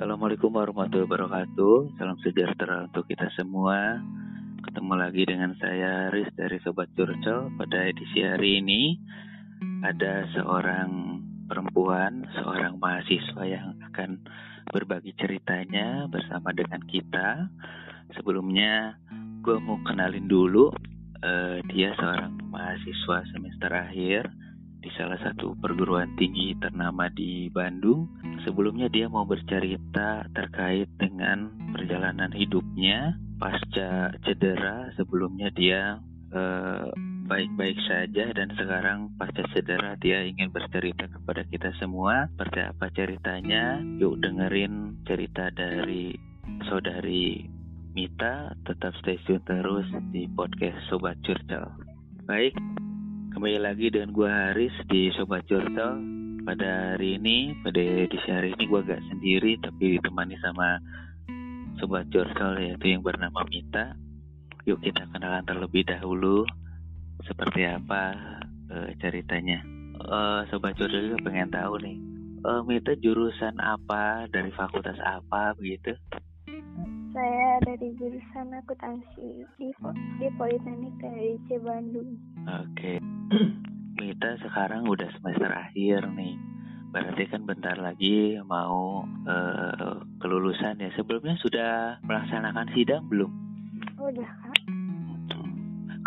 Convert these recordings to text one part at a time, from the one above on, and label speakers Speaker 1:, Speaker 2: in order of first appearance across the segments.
Speaker 1: Assalamualaikum warahmatullahi wabarakatuh. Salam sejahtera untuk kita semua. Ketemu lagi dengan saya Riz dari Sobat Curcol. Pada edisi hari ini ada seorang perempuan, seorang mahasiswa yang akan berbagi ceritanya bersama dengan kita. Sebelumnya gue mau kenalin dulu. Uh, dia seorang mahasiswa semester akhir di salah satu perguruan tinggi ternama di Bandung. Sebelumnya dia mau bercerita terkait dengan perjalanan hidupnya pasca cedera. Sebelumnya dia eh, baik-baik uh, saja dan sekarang pasca cedera dia ingin bercerita kepada kita semua seperti apa ceritanya. Yuk dengerin cerita dari saudari Mita. Tetap stay tune terus di podcast Sobat Curcol. Baik, Kembali lagi dengan gue Haris di Sobat Jurtel Pada hari ini, pada edisi hari ini gue gak sendiri Tapi ditemani sama Sobat Jurtel yaitu yang bernama Mita Yuk kita kenalan terlebih dahulu Seperti apa uh, ceritanya uh, Sobat Jurtel juga pengen tahu nih uh, Mita jurusan apa, dari fakultas apa begitu
Speaker 2: saya dari jurusan akuntansi di di Politeknik THIC Bandung.
Speaker 1: Oke. Kita sekarang udah semester akhir nih. Berarti kan bentar lagi mau uh, kelulusan ya. Sebelumnya sudah melaksanakan sidang belum?
Speaker 2: Udah kak.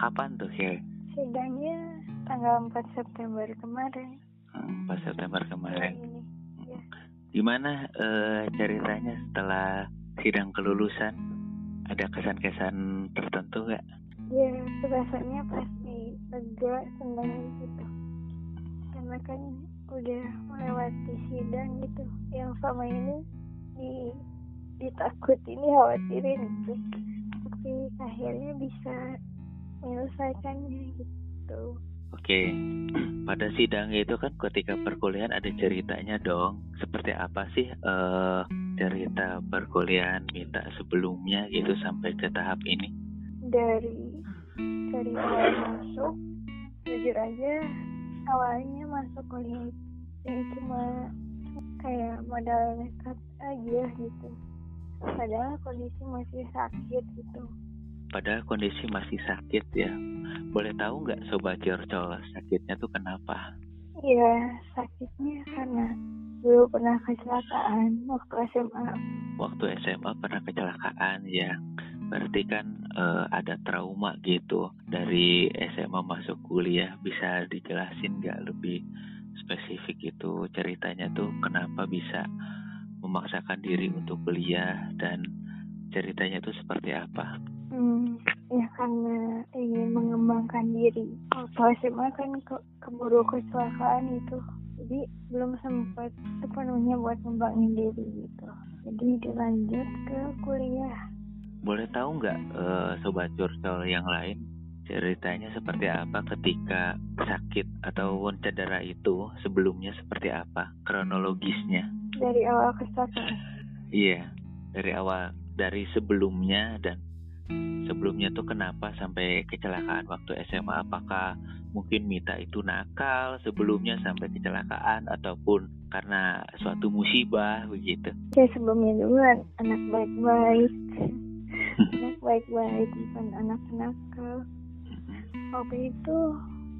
Speaker 1: Kapan tuh ya?
Speaker 2: Sidangnya tanggal 4 September kemarin.
Speaker 1: 4 hmm, September kemarin. Ini. Ya. Gimana uh, ceritanya setelah sidang kelulusan ada kesan-kesan tertentu gak?
Speaker 2: Ya rasanya pasti lega senang gitu karena kan udah melewati sidang gitu yang sama ini di ditakutin khawatirin gitu tapi akhirnya bisa menyelesaikannya gitu
Speaker 1: Oke, pada sidang itu kan ketika perkuliahan ada ceritanya dong. Seperti apa sih uh, cerita perkuliahan minta sebelumnya gitu sampai ke tahap ini?
Speaker 2: Dari dari awal masuk, jujur aja awalnya masuk kuliah ini cuma kayak modal nekat aja gitu. Padahal kondisi masih sakit gitu
Speaker 1: padahal kondisi masih sakit ya. Boleh tahu nggak sobat Jorcol sakitnya tuh kenapa?
Speaker 2: Iya, sakitnya karena dulu pernah kecelakaan waktu SMA.
Speaker 1: Waktu SMA pernah kecelakaan ya. Berarti kan uh, ada trauma gitu dari SMA masuk kuliah. Bisa dijelasin nggak lebih spesifik itu ceritanya tuh kenapa bisa memaksakan diri untuk kuliah dan ceritanya tuh seperti apa?
Speaker 2: Hmm, ya karena ingin mengembangkan diri. Waktu SMA kan ke keburu kecelakaan itu, jadi belum sempat sepenuhnya buat ngembangin diri gitu. Jadi dilanjut ke kuliah.
Speaker 1: Boleh tahu nggak uh, sobat curcol yang lain ceritanya seperti apa ketika sakit atau cedera itu sebelumnya seperti apa kronologisnya?
Speaker 2: Dari awal kecelakaan.
Speaker 1: Iya, dari awal dari sebelumnya dan sebelumnya tuh kenapa sampai kecelakaan waktu SMA apakah mungkin Mita itu nakal sebelumnya sampai kecelakaan ataupun karena suatu musibah begitu
Speaker 2: ya sebelumnya dulu anak baik-baik anak baik-baik bukan anak nakal waktu itu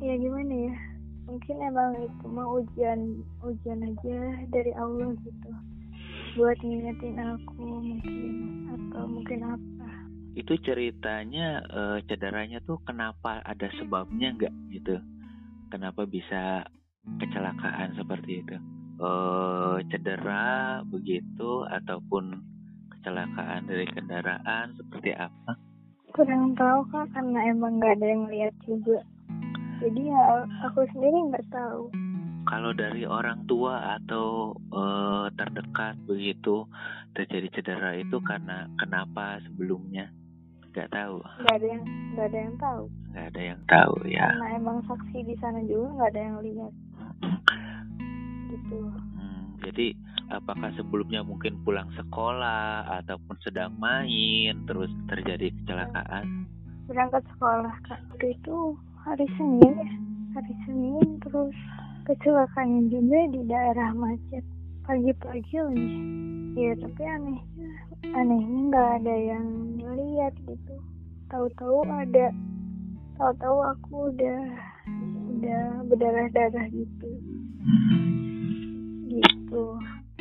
Speaker 2: ya gimana ya mungkin emang itu mah ujian ujian aja dari Allah gitu. Buat ngingetin aku mungkin atau mungkin apa.
Speaker 1: Itu ceritanya uh, cederanya tuh kenapa ada sebabnya nggak gitu? Kenapa bisa kecelakaan seperti itu? Uh, cedera begitu ataupun kecelakaan dari kendaraan seperti apa
Speaker 2: kurang tahu kak karena emang nggak ada yang lihat juga jadi ya aku sendiri nggak tahu
Speaker 1: kalau dari orang tua atau uh, terdekat begitu terjadi cedera itu karena kenapa sebelumnya Gak tahu.
Speaker 2: Gak ada yang gak ada yang tahu.
Speaker 1: Gak ada yang tahu ya.
Speaker 2: Karena emang saksi di sana juga gak ada yang lihat. gitu.
Speaker 1: Hmm, jadi apakah sebelumnya mungkin pulang sekolah ataupun sedang main terus terjadi kecelakaan?
Speaker 2: Berangkat sekolah kak. Waktu itu hari Senin ya. Hari Senin terus kecelakaan juga di daerah macet pagi-pagi lagi Iya tapi anehnya anehnya nggak ada yang lihat gitu tahu-tahu ada tahu-tahu aku udah udah berdarah-darah gitu gitu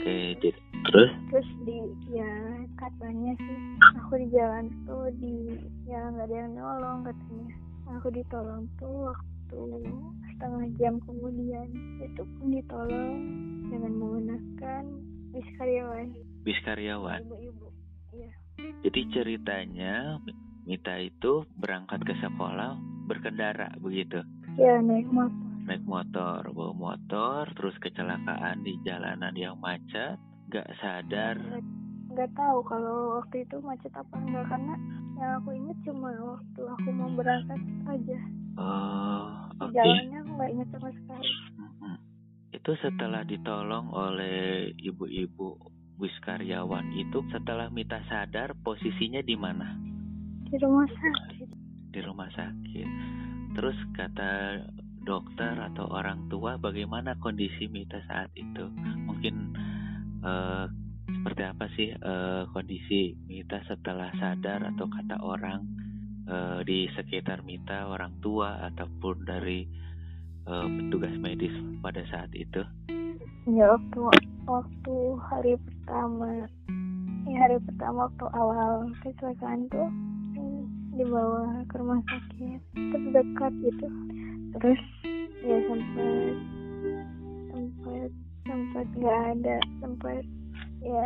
Speaker 1: oke jadi terus?
Speaker 2: Terus di ya katanya sih aku di jalan tuh di ya nggak ada yang nolong katanya. Aku ditolong tuh waktu setengah jam kemudian. Itu pun ditolong dengan menggunakan bis karyawan.
Speaker 1: Bis karyawan?
Speaker 2: Ibu-ibu iya.
Speaker 1: Jadi ceritanya Mita itu berangkat ke sekolah berkendara begitu?
Speaker 2: Ya naik motor
Speaker 1: naik motor bawa motor terus kecelakaan di jalanan yang macet gak sadar.
Speaker 2: Nggak tahu kalau waktu itu macet apa enggak karena yang aku ingat cuma waktu aku mau berangkat aja.
Speaker 1: Oh oke.
Speaker 2: jalannya aku nggak ingat sama sekali.
Speaker 1: Itu setelah ditolong oleh ibu-ibu bus karyawan itu setelah Mita sadar posisinya di mana?
Speaker 2: Di rumah sakit.
Speaker 1: Di rumah sakit. Terus kata dokter atau orang tua bagaimana kondisi Mita saat itu? Mungkin eh, seperti apa sih eh, kondisi Mita setelah sadar atau kata orang eh, di sekitar Mita orang tua ataupun dari eh, petugas medis pada saat itu?
Speaker 2: Ya waktu waktu hari pertama ya hari pertama waktu awal kecelakaan tuh dibawa ke rumah sakit terdekat gitu terus ya sempat sempat sempat nggak ada sempat ya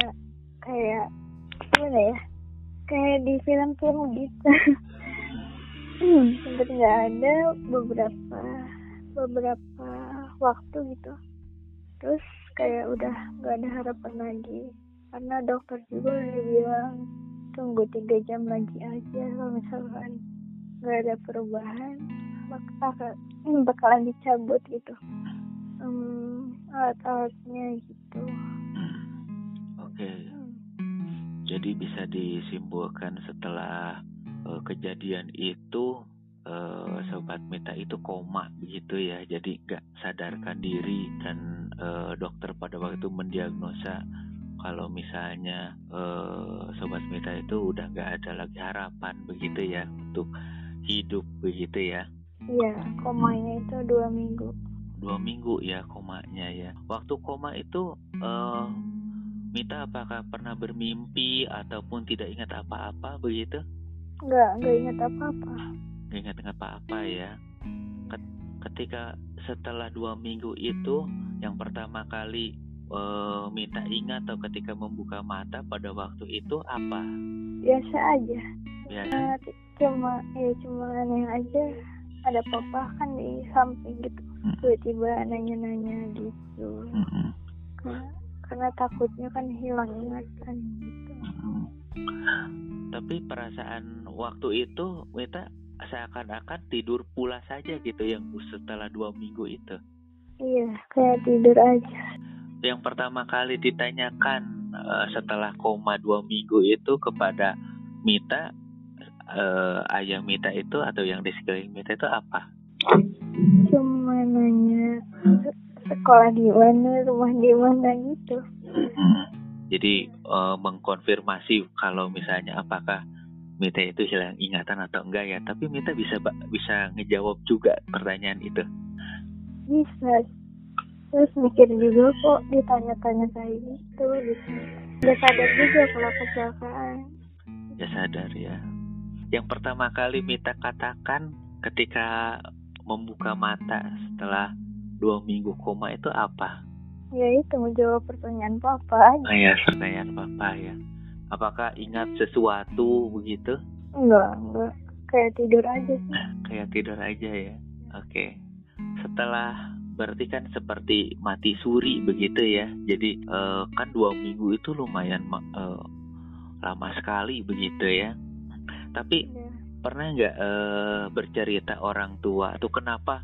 Speaker 2: kayak gimana ya kayak di film-film gitu. Sempat nggak ada beberapa beberapa waktu gitu. Terus kayak udah nggak ada harapan lagi. Karena dokter juga udah bilang tunggu tiga jam lagi aja kalau misalkan nggak ada perubahan bakal bakalan dicabut gitu hmm, alat-alatnya gitu
Speaker 1: Hmm. oke
Speaker 2: Hmm.
Speaker 1: jadi bisa disimpulkan setelah eh, kejadian itu eh, sobat Mita itu koma begitu ya jadi nggak sadarkan diri dan eh, dokter pada waktu itu mendiagnosa kalau misalnya eh, sobat Mita itu udah nggak ada lagi harapan begitu ya untuk hidup begitu ya
Speaker 2: iya komanya itu dua minggu.
Speaker 1: Dua minggu ya komanya ya. Waktu koma itu eh, Mita apakah pernah bermimpi ataupun tidak ingat apa-apa begitu?
Speaker 2: Nggak nggak ingat apa-apa.
Speaker 1: Nggak ingat apa-apa ya. Ket- ketika setelah dua minggu itu yang pertama kali eh, Mita ingat atau ketika membuka mata pada waktu itu apa?
Speaker 2: Biasa aja.
Speaker 1: Biasa?
Speaker 2: Nah, t- cuma ya cuma aneh aja ada papa kan di samping gitu
Speaker 1: Hmm.
Speaker 2: tiba-tiba nanya-nanya gitu
Speaker 1: Mm-mm.
Speaker 2: karena, karena takutnya kan hilang ingatan gitu
Speaker 1: Mm-mm. tapi perasaan waktu itu Mita seakan-akan tidur pula saja gitu yang setelah dua minggu itu
Speaker 2: iya kayak tidur aja
Speaker 1: yang pertama kali ditanyakan eh, setelah koma dua minggu itu kepada Mita eh, ayah Mita itu atau yang di sekeliling Mita itu apa?
Speaker 2: cuma nanya "Se- sekolah di mana rumah di mana gitu
Speaker 1: Jadi eh, mengkonfirmasi kalau misalnya apakah Mita itu hilang ingatan atau enggak ya? Tapi Mita bisa bisa ngejawab juga pertanyaan itu.
Speaker 2: bisa terus mikir juga kok ditanya-tanya kayak gitu gitu udah sadar juga kalau kecelakaan
Speaker 1: Ya sadar ya. Yang pertama kali Mita katakan ketika membuka mata setelah dua minggu koma itu apa?
Speaker 2: ya itu menjawab pertanyaan papa aja
Speaker 1: Oh ya, pertanyaan Papa ya. Apakah ingat sesuatu begitu?
Speaker 2: enggak enggak kayak tidur aja sih
Speaker 1: Kayak tidur aja ya. Oke. Setelah berarti kan seperti mati suri begitu ya. Jadi eh, kan dua minggu itu lumayan ma- eh, lama sekali begitu ya. Tapi
Speaker 2: Ya.
Speaker 1: pernah nggak eh, bercerita orang tua atau kenapa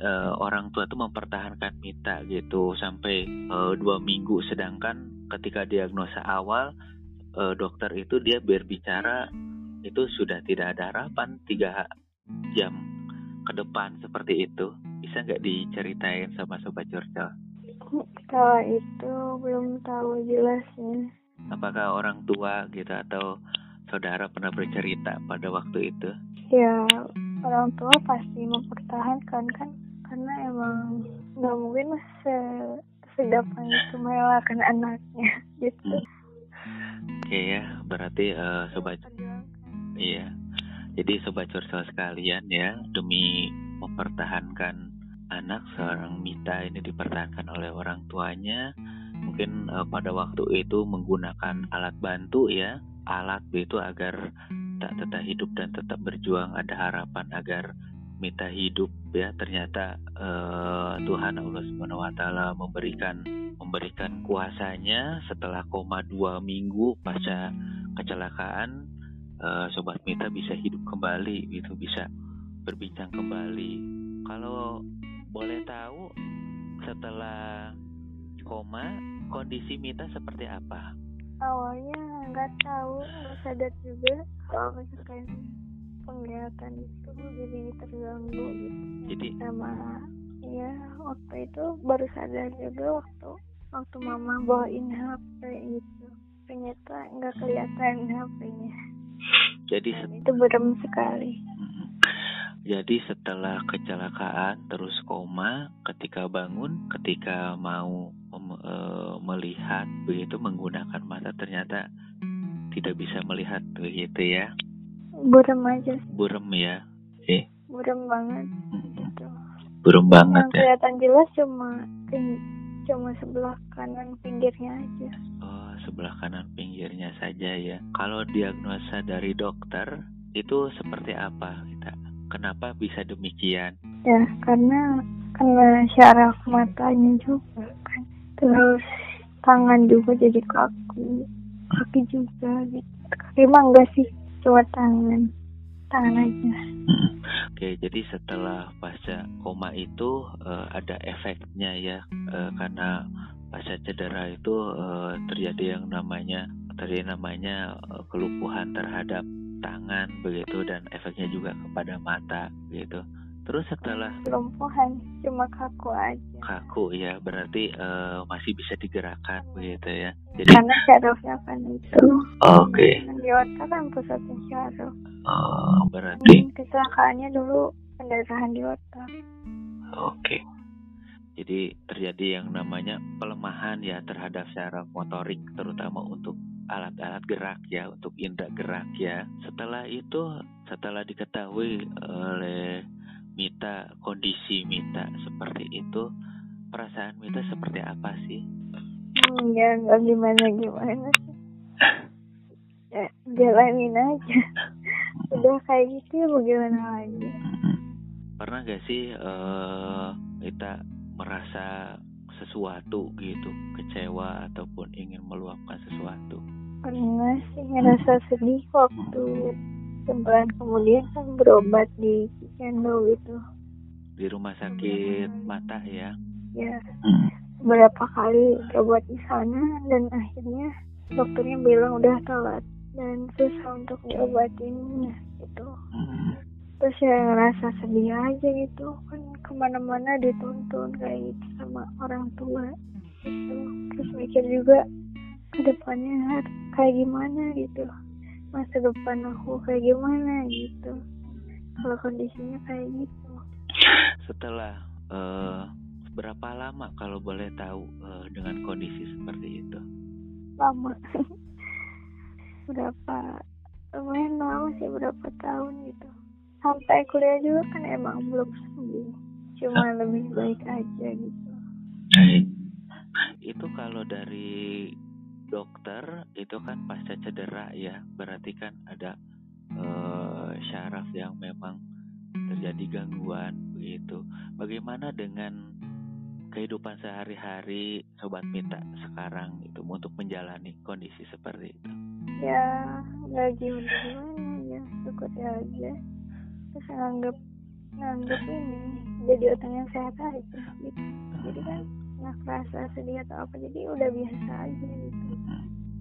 Speaker 1: eh, orang tua tuh mempertahankan Mita gitu sampai eh, dua minggu? Sedangkan ketika diagnosa awal eh, dokter itu dia berbicara itu sudah tidak ada harapan tiga jam ke depan seperti itu. Bisa nggak diceritain sama sobat curcol?
Speaker 2: Kalau itu belum tahu jelasnya
Speaker 1: Apakah orang tua gitu atau saudara pernah bercerita pada waktu itu?
Speaker 2: Ya, orang tua pasti mempertahankan kan karena emang nggak mungkin se segampang itu merelakan anaknya gitu.
Speaker 1: Oke ya, berarti uh, sobat iya. Jadi sobat curcol sekalian ya, demi mempertahankan anak seorang Mita ini dipertahankan oleh orang tuanya mungkin uh, pada waktu itu menggunakan alat bantu ya alat itu agar tak tetap hidup dan tetap berjuang. Ada harapan agar Mita hidup ya. Ternyata uh, Tuhan Allah Subhanahu Wa Taala memberikan memberikan kuasanya setelah koma dua minggu pasca kecelakaan uh, sobat Mita bisa hidup kembali itu bisa berbincang kembali. Kalau boleh tahu setelah koma kondisi Mita seperti apa?
Speaker 2: Awalnya nggak tahu, nggak sadar juga kalau misalkan penglihatan itu jadi terganggu gitu.
Speaker 1: Jadi
Speaker 2: sama ya waktu itu baru sadar juga waktu waktu mama bawain HP itu ternyata nggak kelihatan HP-nya.
Speaker 1: Jadi
Speaker 2: itu berem sekali.
Speaker 1: Jadi setelah kecelakaan terus koma, ketika bangun, ketika mau e, melihat begitu menggunakan mata ternyata tidak bisa melihat begitu ya.
Speaker 2: Burem aja.
Speaker 1: Burem ya. Eh.
Speaker 2: Burem banget. Gitu.
Speaker 1: Burem banget
Speaker 2: Yang ya. kelihatan jelas cuma cuma sebelah kanan pinggirnya aja.
Speaker 1: Oh, sebelah kanan pinggirnya saja ya. Kalau diagnosa dari dokter itu seperti apa kita? Kenapa bisa demikian?
Speaker 2: Ya, karena karena syaraf matanya juga kan. Terus tangan juga jadi kaku, kaki juga gitu. Kaki mah enggak sih, cuma tangan. Tangan aja.
Speaker 1: Hmm. Oke, jadi setelah pasca koma itu uh, ada efeknya ya, uh, karena pasca cedera itu uh, terjadi yang namanya terjadi namanya uh, kelumpuhan terhadap tangan begitu dan efeknya juga kepada mata gitu. Terus setelah
Speaker 2: kelumpuhan cuma kaku aja.
Speaker 1: Kaku ya, berarti uh, masih bisa digerakkan begitu ya.
Speaker 2: Jadi karena syarafnya kan itu.
Speaker 1: Oke. Okay.
Speaker 2: Di otak kan pusatnya syaraf.
Speaker 1: Oh, berarti
Speaker 2: hmm, kecelakaannya dulu pendarahan di otak.
Speaker 1: Oke. Okay. Jadi terjadi yang namanya pelemahan ya terhadap syaraf motorik terutama untuk alat-alat gerak ya untuk indera gerak ya. Setelah itu setelah diketahui oleh Mita kondisi Mita seperti itu, perasaan Mita seperti apa sih?
Speaker 2: Hmm, ya nggak gimana gimana sih. ya, jalanin aja. Udah kayak gitu ya bagaimana lagi?
Speaker 1: Pernah gak sih uh, Mita merasa sesuatu gitu, kecewa ataupun ingin meluapkan sesuatu?
Speaker 2: Pernah sih ngerasa sedih waktu sebulan kemudian kan berobat di Kendo gitu.
Speaker 1: Di rumah sakit mata ya?
Speaker 2: Ya. Beberapa kali berobat di sana dan akhirnya dokternya bilang udah telat dan susah untuk diobatinnya gitu. Terus ya ngerasa sedih aja gitu kan ke mana-mana dituntun kayak gitu sama orang tua gitu. Terus mikir juga ke depannya kayak gimana gitu. Masa depan aku kayak gimana gitu. Kalau kondisinya kayak gitu.
Speaker 1: Setelah uh, berapa lama kalau boleh tahu uh, dengan kondisi seperti itu?
Speaker 2: Lama. Berapa lumayan lama sih berapa tahun gitu. Sampai kuliah juga kan emang belum sembuh. Cuma lebih baik aja gitu.
Speaker 1: Itu kalau dari dokter itu kan pasca cedera ya. Berarti kan ada uh, syaraf yang memang terjadi gangguan begitu. Bagaimana dengan kehidupan sehari-hari sobat minta sekarang itu untuk menjalani kondisi seperti itu?
Speaker 2: Ya nggak gimana gimana ya aja. Terus nganggep nganggep ini jadi orang yang sehat aja. Gitu jadi kan nggak kerasa sedih atau apa jadi udah biasa aja gitu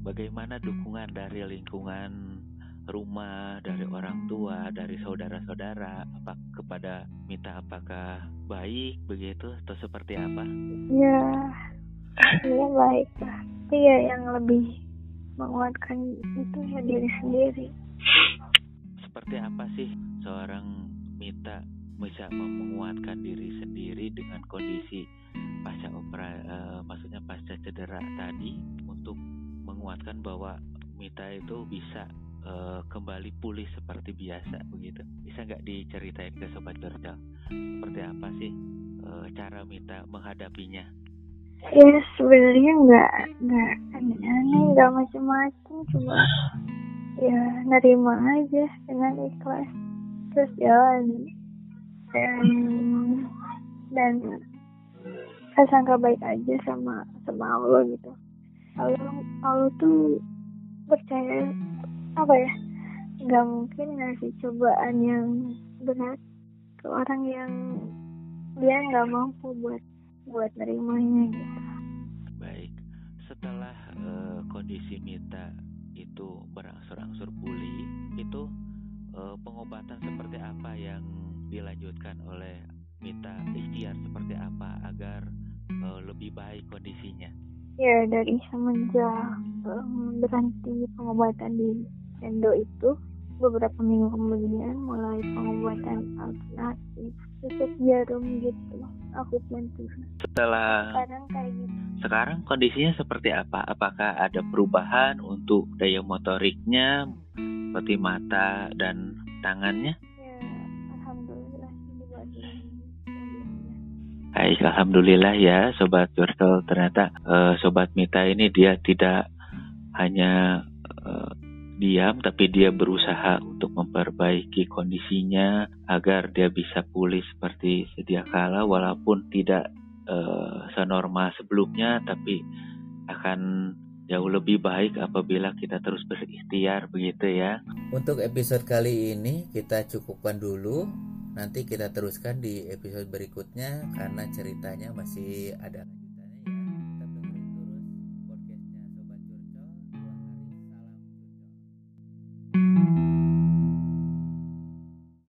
Speaker 1: bagaimana dukungan dari lingkungan rumah, dari orang tua, dari saudara-saudara, apa kepada Mita apakah baik begitu? Atau seperti apa?
Speaker 2: Ya, iya baik lah. Iya yang lebih menguatkan itu ya diri sendiri.
Speaker 1: Seperti apa sih seorang Mita bisa menguatkan diri sendiri dengan kondisi pasca opera uh, maksudnya pasca cedera tadi menguatkan bahwa Mita itu bisa uh, kembali pulih seperti biasa begitu. Bisa nggak diceritain ke sobat Georgia seperti apa sih uh, cara Mita menghadapinya?
Speaker 2: Ya sebenarnya nggak nggak aneh-aneh nggak macam-macam cuma ya nerima aja dengan ikhlas. Terus jalan dan dan sangka baik aja sama sama Allah gitu Allah Allah tuh percaya apa ya nggak mungkin ngasih cobaan yang berat ke orang yang dia nggak mampu buat buat nerimanya gitu.
Speaker 1: Baik, setelah uh, kondisi Mita itu berangsur-angsur pulih, itu uh, pengobatan seperti apa yang dilanjutkan oleh Mita ikhtiar seperti apa agar uh, lebih baik kondisinya?
Speaker 2: Ya dari semenjak um, berhenti pengobatan di Endo itu beberapa minggu kemudian mulai pengobatan alternatif susuk jarum gitu aku bantu.
Speaker 1: Setelah sekarang kayak gitu. Sekarang kondisinya seperti apa? Apakah ada perubahan untuk daya motoriknya seperti mata dan tangannya Baik, alhamdulillah ya sobat Turtle ternyata uh, sobat Mita ini dia tidak hanya uh, diam tapi dia berusaha untuk memperbaiki kondisinya agar dia bisa pulih seperti sedia kala walaupun tidak uh, senormal sebelumnya tapi akan jauh lebih baik apabila kita terus berikhtiar begitu ya.
Speaker 3: Untuk episode kali ini kita cukupkan dulu. Nanti kita teruskan di episode berikutnya karena ceritanya masih ada